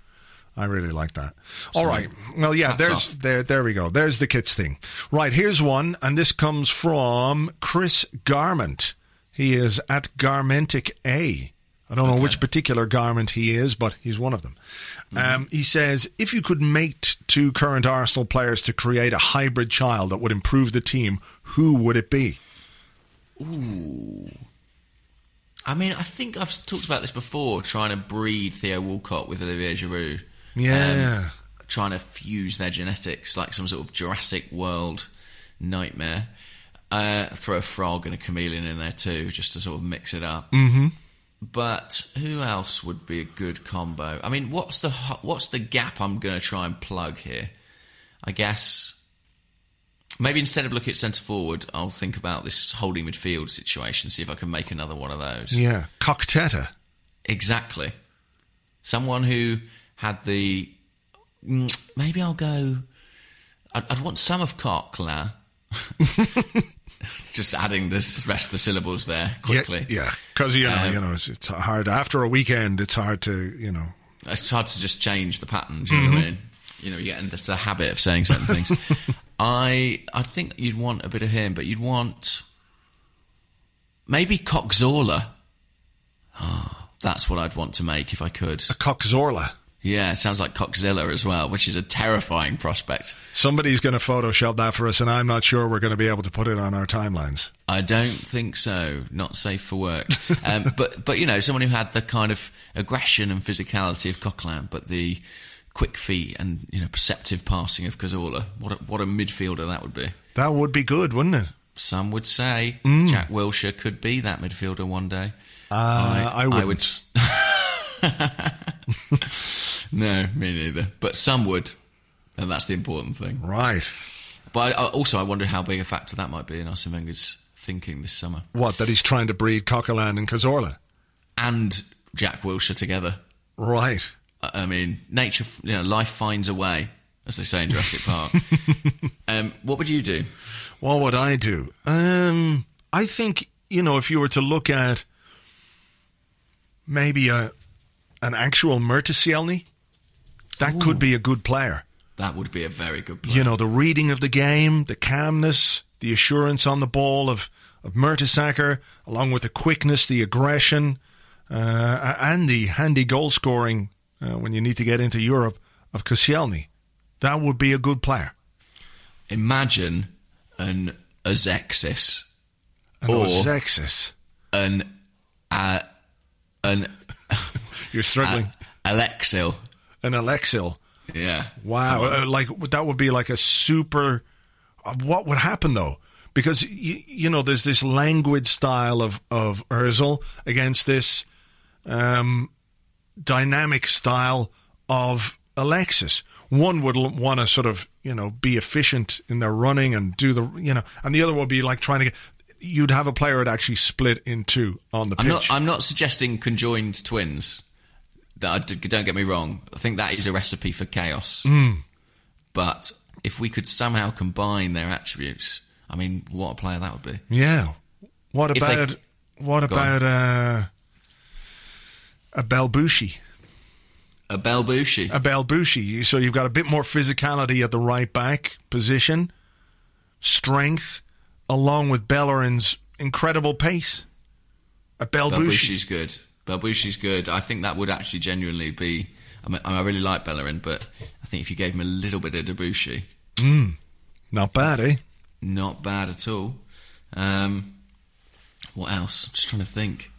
I really like that. All right. Well, yeah, there's off. there there we go. There's the kits thing. Right, here's one and this comes from Chris Garment. He is at Garmentic A. I don't know which particular garment he is, but he's one of them. Um, he says, if you could mate two current Arsenal players to create a hybrid child that would improve the team, who would it be? Ooh. I mean, I think I've talked about this before, trying to breed Theo Walcott with Olivier Giroud. Yeah. Um, trying to fuse their genetics like some sort of Jurassic World nightmare. Uh, throw a frog and a chameleon in there too, just to sort of mix it up. Mm-hmm. But who else would be a good combo? I mean, what's the what's the gap I'm going to try and plug here? I guess maybe instead of looking at centre forward, I'll think about this holding midfield situation. See if I can make another one of those. Yeah, Cockteta. Exactly. Someone who had the. mm, Maybe I'll go. I'd, I'd want some of Cockler. [laughs] [laughs] Just adding this rest of the syllables there quickly. Yeah, because you know, Um, you know, it's, it's hard after a weekend. It's hard to, you know. It's hard to just change the pattern. Do you know what I mean? You know, you get into the habit of saying certain things. [laughs] I I think you'd want a bit of him, but you'd want maybe Coxorla. Oh, that's what I'd want to make if I could. A Coxorla. Yeah, it sounds like Coxzilla as well, which is a terrifying prospect. Somebody's going to Photoshop that for us, and I'm not sure we're going to be able to put it on our timelines. I don't think so. Not safe for work. [laughs] Um, but but you know, someone who had the kind of aggression and physicality of Coquelin, but the quick feet and you know perceptive passing of Cazorla. What a, what a midfielder that would be. That would be good, wouldn't it? Some would say Jack Wilshere could be that midfielder one day. Uh, I, wouldn't. would. [laughs] [laughs] no, me neither. But some would, and that's the important thing. Right. But I, also, I wonder how big a factor that might be in Arsene Wenger's thinking this summer. What, that he's trying to breed Coquelin and Cazorla? and Jack Wilshere together. Right. I I mean, nature, you know, life finds a way, as they say in Jurassic Park. [laughs] um, what would you do? What would I do? Um, I think you know if you were to look at maybe a an actual Mertesielny, that could be a good player. That would be a very good player. You know, the reading of the game, the calmness, the assurance on the ball of of Mertesacker, along with the quickness, the aggression, uh, and the handy goal scoring uh, when you need to get into Europe of Koscielny. That would be a good player. Imagine an Azexis, And Or- Ozexis. an uh, an You're struggling. uh, Alexil. an Alexil. Yeah. Wow, uh, like that would be like a super. uh, What would happen though? Because you, you know, there's this languid style of of Özil against this um, dynamic style of Alexis. One would want to sort of you know be efficient in their running and do the you know, and the other would be like trying to get. You'd have a player that actually split in two on the I'm pitch. not. I'm not suggesting conjoined twins. That I d- don't get me wrong. I think that is a recipe for chaos. Hmm. But if we could somehow combine their attributes, I mean, what a player that would be. Yeah. What If they- about what about uh, a Belbushi? A Belbushi. A Belbushi. So you've got a bit more physicality at the right back position, strength, along with Bellerin's incredible pace. A Belbushi. Belbushi's good. Belbushi's good. I think that would actually genuinely be. I mean, I really like Bellerin, but I think if you gave him a little bit of Debuchy, Not bad, eh? not bad at all. Um, what else? I'm just trying to think.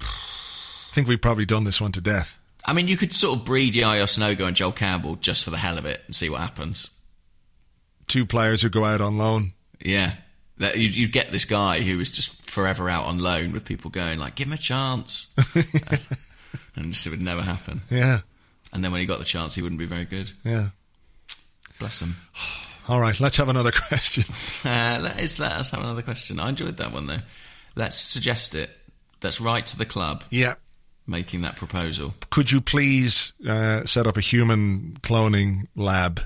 I think we've probably done this one to death. I mean, you could sort of breed Yaya Sanogo and Joel Campbell just for the hell of it and see what happens. Two players who go out on loan. Yeah. That you'd, you'd get this guy who was just forever out on loan with people going like, "Give him a chance," [laughs] [laughs] and just, it would never happen. Yeah, And then when he got the chance, he wouldn't be very good. yeah. Bless him. [sighs] All right, let's have another [laughs] question. Uh, let, us, let us have another question. I enjoyed that one though. Let's suggest it. Let's write to the club yeah. making that proposal. Could you please uh, set up a human cloning lab?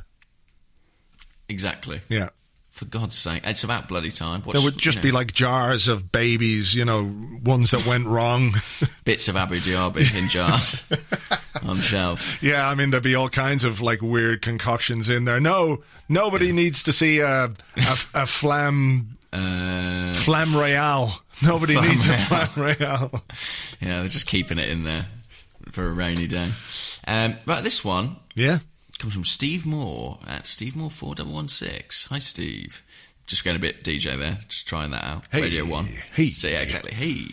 Exactly. Yeah. For God's sake, it's about bloody time. What's, There would just you be like jars of babies, you know, ones that went wrong. [laughs] bits of Abou Diaby in jars [laughs] on shelves. yeah, I mean, there'd be all kinds of like weird concoctions in there. No, nobody needs to see a, a, a flam, Uh, flam royale. Nobody Flam needs a flam royale. [laughs] Yeah, they're just keeping it in there for a rainy day. Um, right, this one Yeah. Comes from Steve Moore at Steve Moore four double one six. Hi, Steve. Just going a bit DJ there, just trying that out. Hey, Radio One. hey. So yeah, exactly. Hey.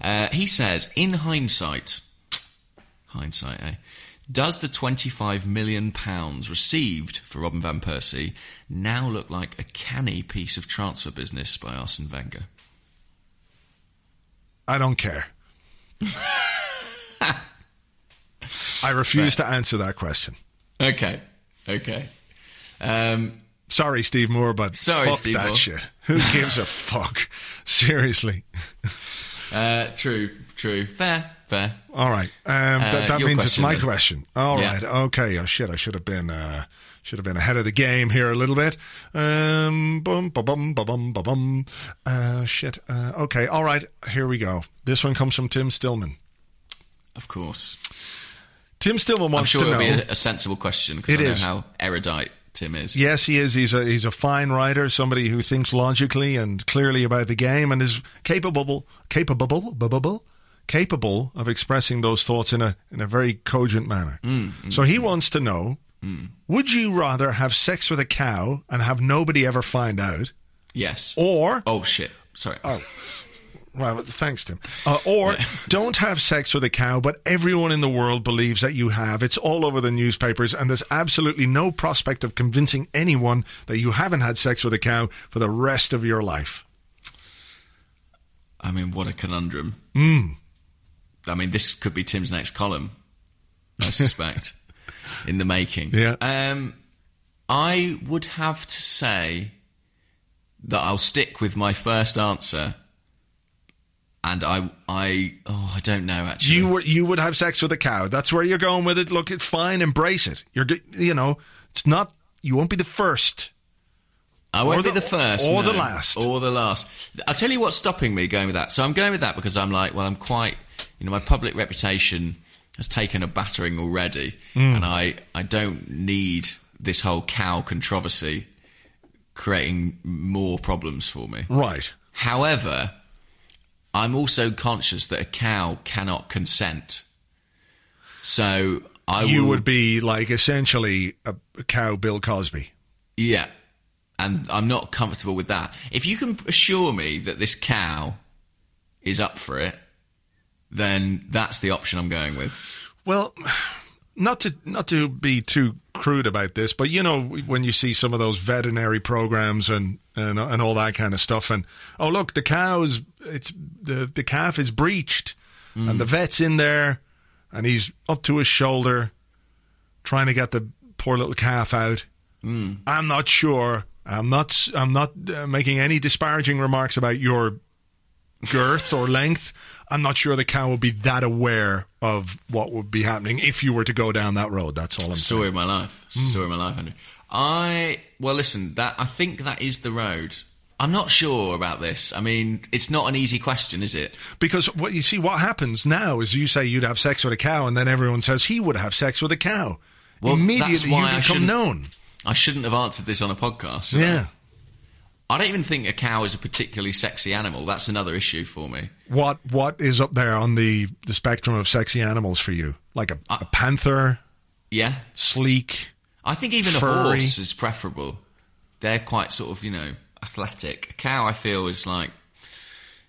Uh, he says, in hindsight, hindsight, eh? Does the 25 million pounds received for Robin van Persie now look like a canny piece of transfer business by Arsene Wenger? I don't care. [laughs] I refuse to answer that question. Okay, okay. Um, Sorry, Steve Moore, but Sorry, fuck Steve that Moore. shit. Who gives a [laughs] fuck? Seriously. uh, true, true, fair, fair. All right. Um, that Uh, that your means it's my then. question. All Yeah. right. Okay. Oh shit. I should have been. Uh, should have been ahead of the game here a little bit. Um, bum, ba bum, ba bum, ba bum. Uh, shit. Uh, okay. All right. Here we go. This one comes from Tim Stillman. Of course. Tim Stillman I'm sure to it'll be a, a sensible question because I know is. how erudite Tim is. Yes, he is. He's a he's a fine writer, somebody who thinks logically and clearly about the game, and is capable capable capable capable of expressing those thoughts in a in a very cogent manner. Mm, mm, so he mm. wants to know: Would you rather have sex with a cow and have nobody ever find out, Yes. or Oh shit. Sorry. Oh. Well, thanks, Tim. Uh, or [laughs] don't have sex with a cow, but everyone in the world believes that you have. It's all over the newspapers, and there's absolutely no prospect of convincing anyone that you haven't had sex with a cow for the rest of your life. I mean, what a conundrum. Hmm. I mean, this could be Tim's next column, I suspect, [laughs] in the making. Yeah. Um, I would have to say that I'll stick with my first answer. And I, I, oh, I don't know actually. You were, you would have sex with a cow. That's where you're going with it. Look, it's fine. Embrace it. You're, you know, it's not. You won't be the first. I won't Or be the- the first, or no. the last. or the last. I'll tell you what's stopping me going with that. So I'm going with that because I'm like, well, I'm quite, you know, my public reputation has taken a battering already, Hmm. and I, I don't need this whole cow controversy creating more problems for me. Right. However, I'm also conscious that a cow cannot consent. So I you will, would be like essentially a, a cow, Bill Cosby. Yeah. And I'm not comfortable with that. If you can assure me that this cow is up for it, then that's the option I'm going with. Well, not to not to be too crude about this, but you know when you see some of those veterinary programs and and and all that kind of stuff, and oh look, the cow's it's the the calf is breached, and the vet's in there, and he's up to his shoulder, trying to get the poor little calf out. I'm not sure. I'm not. I'm not uh, making any disparaging remarks about your girth or length. I'm not sure the cow would be that aware of what would be happening if you were to go down that road. That's all I'm saying. Story of my life. It's the Story of my life, Andrew. I well, listen. That I think that is the road. I'm not sure about this. I mean, it's not an easy question, is it? Because what you see, what happens now is you say you'd have sex with a cow, and then everyone says he would have sex with a cow. Well, that's Immediately why you become known. I shouldn't have answered this on a podcast. Yeah. I? I don't even think a cow is a particularly sexy animal. That's another issue for me. What what is up there on the the spectrum of sexy animals for you? Like a, Uh, a panther, Yeah, sleek. I think even a horse is preferable. They're quite sort of, you know, athletic. A cow, I feel, is like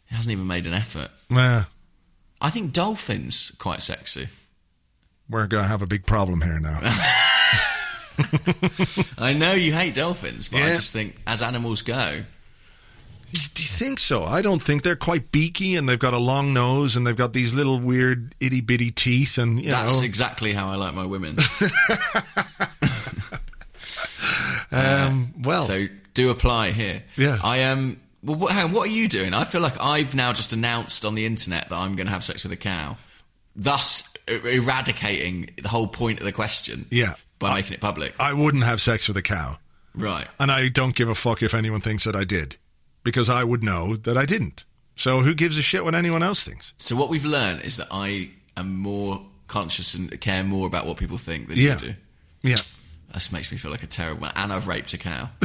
it hasn't even made an effort. Yeah, I think dolphins are quite sexy. we're gonna have a big problem here now. [laughs] [laughs] I know you hate dolphins, but I just think as animals go, Do you think so? I don't think they're quite beaky, and they've got a long nose, and they've got these little weird itty bitty teeth, and you that's know. exactly how I like my women. [laughs] um, well, so do apply here. Yeah. I am. Um, well, what, on, what are you doing? I feel like I've now just announced on the internet that I'm going to have sex with a cow, thus er- eradicating the whole point of the question. Yeah. By making it public. I wouldn't have sex with a cow, right. and I don't give a fuck if anyone thinks that I did, because I would know that I didn't. So who gives a shit what anyone else thinks? So what we've learned is that I am more conscious and care more about what people think than Yeah. you do. Yeah. This makes me feel like a terrible man. And I've raped a cow. [laughs]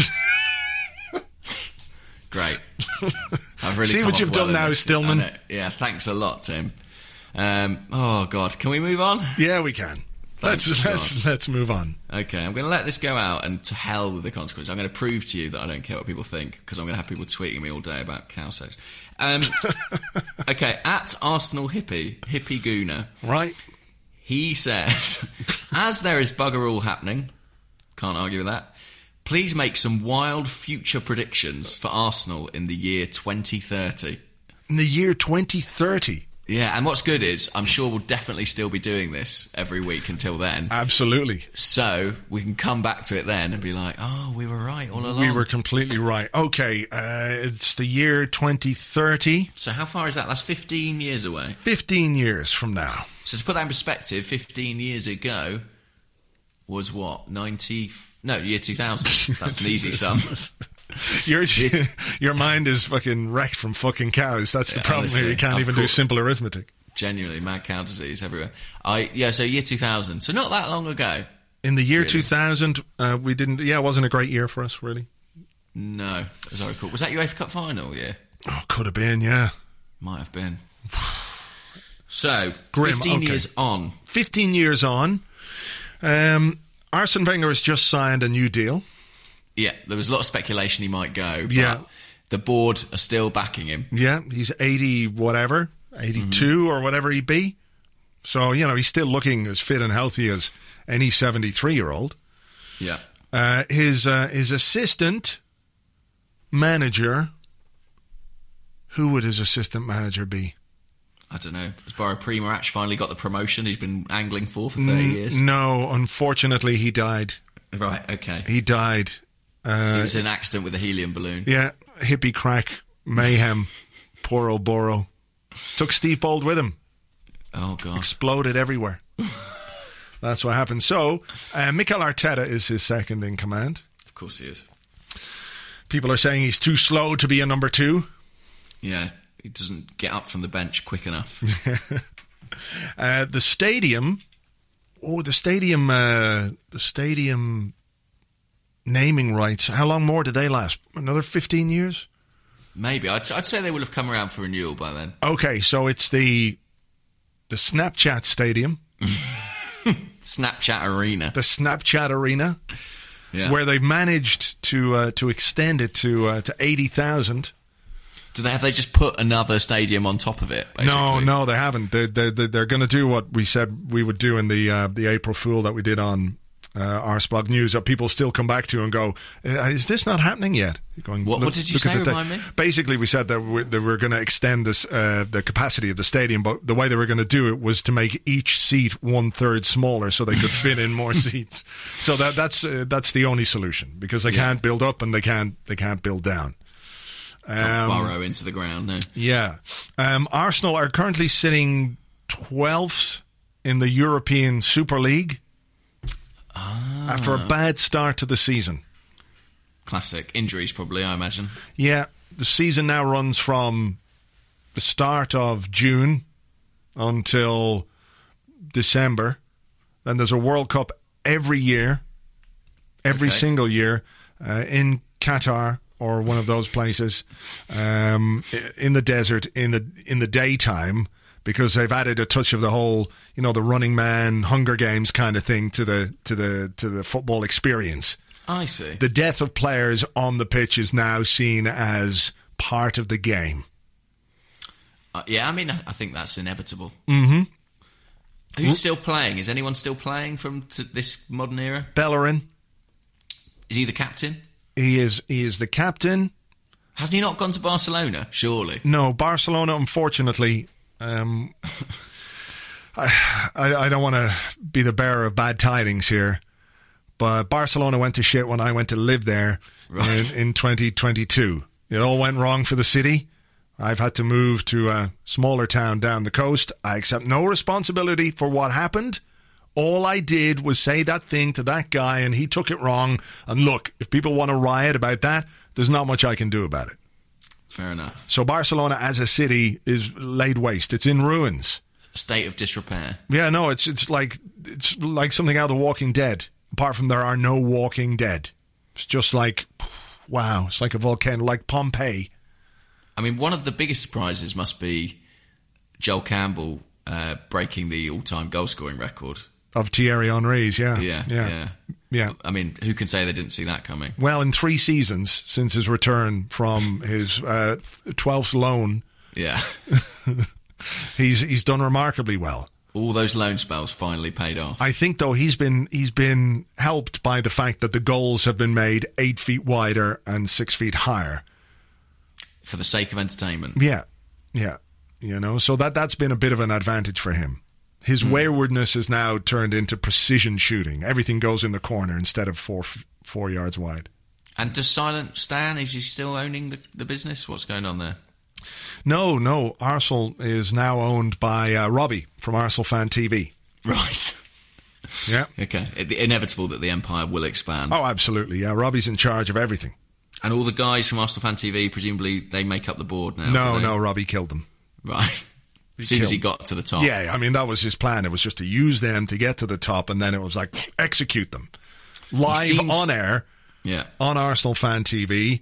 Great. I've really See what you've well done now. Stillman? Yeah, thanks a lot, Tim. Um, oh God, can we move on? Yeah, we can. Let's God. let's let's move on. Okay, I'm going to let this go out, and to hell with the consequences. I'm going to prove to you that I don't care what people think because I'm going to have people tweeting me all day about cow sex. Um, [laughs] okay, at Arsenal hippie hippie gooner, Right? he says, [laughs] As there is bugger all happening, can't argue with that. Please make some wild future predictions for Arsenal in the year 2030. In the year 2030. Yeah, and what's good is I'm sure we'll definitely still be doing this every week until then. Absolutely. So we can come back to it then and be like, oh, we were right all along. We were completely right. Okay, uh, it's the year 2030. So how far is that? That's 15 years away. 15 years from now. So to put that in perspective, 15 years ago was what? 90. No, year 2000. [laughs] That's an easy sum. [laughs] Your [laughs] your mind is fucking wrecked from fucking cows. That's the Yeah, problem here. You can't even do simple arithmetic. Genuinely, mad cow disease everywhere. I Yeah, so year 2000. So not that long ago. In the year Really? 2000, uh, we didn't. Yeah, it wasn't a great year for us, really. No, as I recall. Was that UEFA Cup final? Yeah. Oh, could have been. Yeah, Might have been. [sighs] So, Grim, 15 okay. years on. 15 years on. Um, Arsene Wenger has just signed a new deal. Yeah, there was a lot of speculation he might go. But Yeah. The board are still backing him. Yeah, he's 80 whatever, 82 or whatever he be. So, you know, he's still looking as fit and healthy as any 73 year old. Yeah. Uh, his uh, his assistant manager. Who would his assistant manager be? I don't know. Has Boro Primorac finally got the promotion he's been angling for for 30 years? No, unfortunately, he died. Right, okay. He died. Uh, was an accident with a helium balloon. yeah, hippie crack, mayhem. Poor old Boro. Took Steve Bould with him. Oh, God. Exploded everywhere. [laughs] That's what happened. So, uh, Mikel Arteta is his second in command. Of course he is. People are saying he's too slow to be a number two. Yeah, he doesn't get up from the bench quick enough. [laughs] Uh, the stadium, oh, the stadium, uh, the stadium naming rights. How long more do they last? Another fifteen years? Maybe. I'd, I'd say they will have come around for renewal by then. Okay, so it's the the Snapchat Stadium, [laughs] Snapchat Arena. the Snapchat Arena, Yeah. where they've managed to uh, to extend it to uh, to eighty thousand. Do they have they just put another stadium on top of it? Basically? No, no, they haven't. They're, they're, they're going to do what we said we would do in the uh, the April Fool that we did on uh, News. That people still come back to and go, uh, "Is this not happening yet?" Going, What- what did you say? Remind me. Basically, we said that we, that we're going to extend this uh, the capacity of the stadium, but the way they were going to do it was to make each seat one third smaller so they could [laughs] fit in more seats. So that that's uh, that's the only solution because they Yeah. can't build up and they can't they can't build down. Um, burrow into the ground. No. yeah. Um, Arsenal are currently sitting 12th in the European Super League after a bad start to the season. Classic injuries, probably. I imagine. Yeah, the season now runs from the start of June until December. Then there's a World Cup every year, every Okay. single year uh, in Qatar or one of those places um, in the desert in the in the daytime because they've added a touch of the whole you know the Running Man Hunger Games kind of thing to the to the to the football experience I see. the death of players on the pitch is now seen as part of the game. Uh, yeah, I mean, I think that's inevitable. Mm-hmm. Who's still playing? Is anyone still playing from t- this modern era? Bellerin, Is he the captain? he is he is the captain. Hasn't he not gone to Barcelona? Surely. No, Barcelona, unfortunately. Um, I, I, I don't want to be the bearer of bad tidings here, but Barcelona went to shit when I went to live there Right. in, in 2022. It all went wrong for the city. I've had to move to a smaller town down the coast. I accept no responsibility for what happened. All I did was say that thing to that guy, and he took it wrong. And look, if people want to riot about that, there's not much I can do about it. Fair enough. So Barcelona as a city is laid waste. It's in ruins. State of disrepair. Yeah, no, it's it's like it's like something out of The Walking Dead. Apart from there are no Walking Dead. It's just like wow, it's like a volcano, like Pompeii. I mean, one of the biggest surprises must be Joel Campbell uh, breaking the all-time goal-scoring record. Of Thierry Henry's, yeah, Yeah, yeah, yeah. Yeah. I mean, who can say they didn't see that coming? Well, in three seasons since his return from [laughs] his uh, twelfth loan, Yeah. [laughs] he's he's done remarkably well. All those loan spells finally paid off. I think though he's been he's been helped by the fact that the goals have been made eight feet wider and six feet higher. for the sake of entertainment. Yeah, yeah, you know, so that that's been a bit of an advantage for him. His waywardness is now turned into precision shooting. Everything goes in the corner instead of four four yards wide. And does Silent Stan, is he still owning the, the business? What's going on there? No, no, Arsenal is now owned by uh, Robbie from Arsenal Fan TV. Right. [laughs] Yeah. Okay. It, inevitable that the empire will expand. Oh, absolutely. Yeah, Robbie's in charge of everything. And all the guys from Arsenal Fan TV, presumably, they make up the board now. No, no, Robbie killed them. Right. As soon as he got to the top. Yeah, I mean that was his plan. It was just to use them to get to the top, and then it was like execute them live seems- on air Yeah. on Arsenal Fan TV.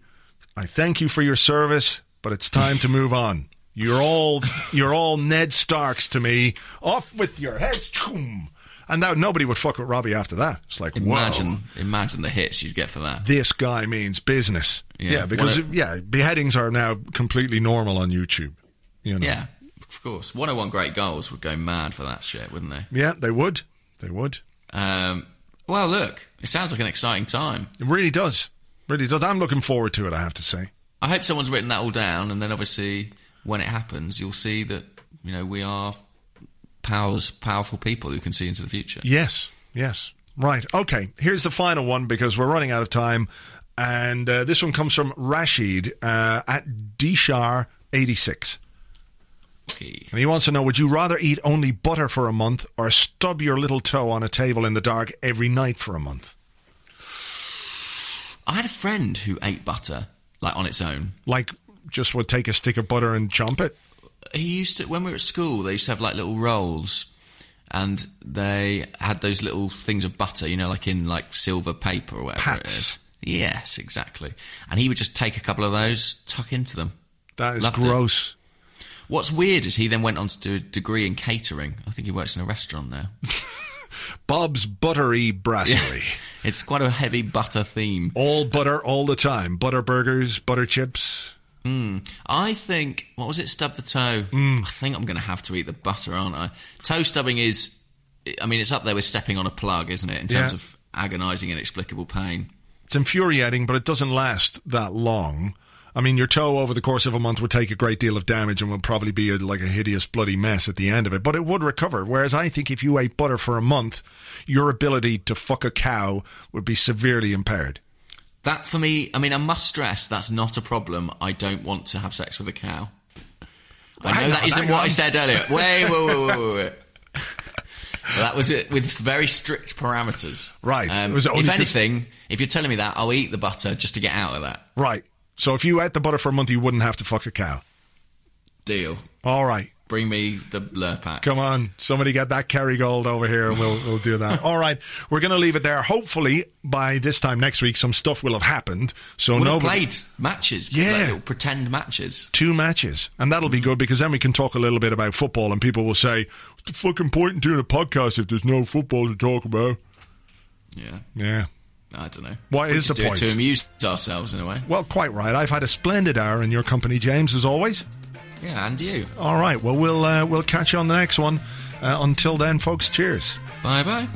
I thank you for your service, but it's time to move on. You're all you're all Ned Starks to me. Off with your heads, and now nobody would fuck with Robbie after that. It's like Imagine, whoa, imagine the hits you'd get for that. this guy means business. Yeah, Yeah, because a- yeah, beheadings are now completely normal on YouTube. You know. Yeah, course. 101 Great Goals would go mad for that shit, wouldn't they? Yeah, they would. They would. Um, well, look, it sounds like an exciting time. It really does. Really does. I'm looking forward to it. I have to say. I hope someone's written that all down, and then obviously when it happens, you'll see that you know we are powers, powerful people who can see into the future. Yes, yes. Right. Okay. Here's the final one because we're running out of time. And uh, this one comes from Rashid uh, at Dishar86. Okay. And he wants to know Would you rather eat only butter for a month or stub your little toe on a table in the dark every night for a month? I had a friend who ate butter like on its own. Like, just would take a stick of butter and chomp it? He used to when we were at school. They used to have like little rolls, and they had those little things of butter, you know, like in like silver paper or whatever it Pats. is. Yes, exactly. And he would just take a couple of those, tuck into them. That is Loved it. What's weird is he then went on to do a degree in catering. I think he works in a restaurant now. [laughs] Bob's Buttery Brasserie. [laughs] It's quite a heavy butter theme. All butter all the time. Butter burgers, butter chips. I think what was it? Stub the toe. Mm. I think I'm going to have to eat the butter, aren't I? Toe stubbing is, I mean, it's up there with stepping on a plug, isn't it? In terms Yeah. of agonising, inexplicable pain. It's infuriating, but it doesn't last that long. I mean, your toe over the course of a month would take a great deal of damage and would probably be a, like a hideous bloody mess at the end of it, but it would recover. Whereas I think if you ate butter for a month, your ability to fuck a cow would be severely impaired. That for me, I mean, I must stress that's not a problem. I don't want to have sex with a cow. I know that on, isn't what on. I said earlier. [laughs] Wait, wait, wait, wait, wait, wait. Well, that was it with very strict parameters. Right. Um, It was only if anything, if you're telling me that, I'll eat the butter just to get out of that Right. So if you ate the butter for a month, you wouldn't have to fuck a cow. deal. All right. Bring me the Lurpak. Come on, somebody get that Kerrygold over here, and we'll we'll do that. All right, we're going to leave it there. Hopefully, by this time next week, some stuff will have happened. So have nobody played matches, Yeah. like pretend matches. two matches, and that'll be mm. good because then we can talk a little bit about football, and people will say, "What's the fucking point in doing a podcast if there's no football to talk about?" Yeah, Yeah. I don't know. What we is the do point? to amuse ourselves in a way. Well, quite right. I've had a splendid hour in your company, James, as always. Yeah, and you. All right. Well, we'll uh, we'll catch you on the next one. Uh, until then, folks. Cheers. Bye bye.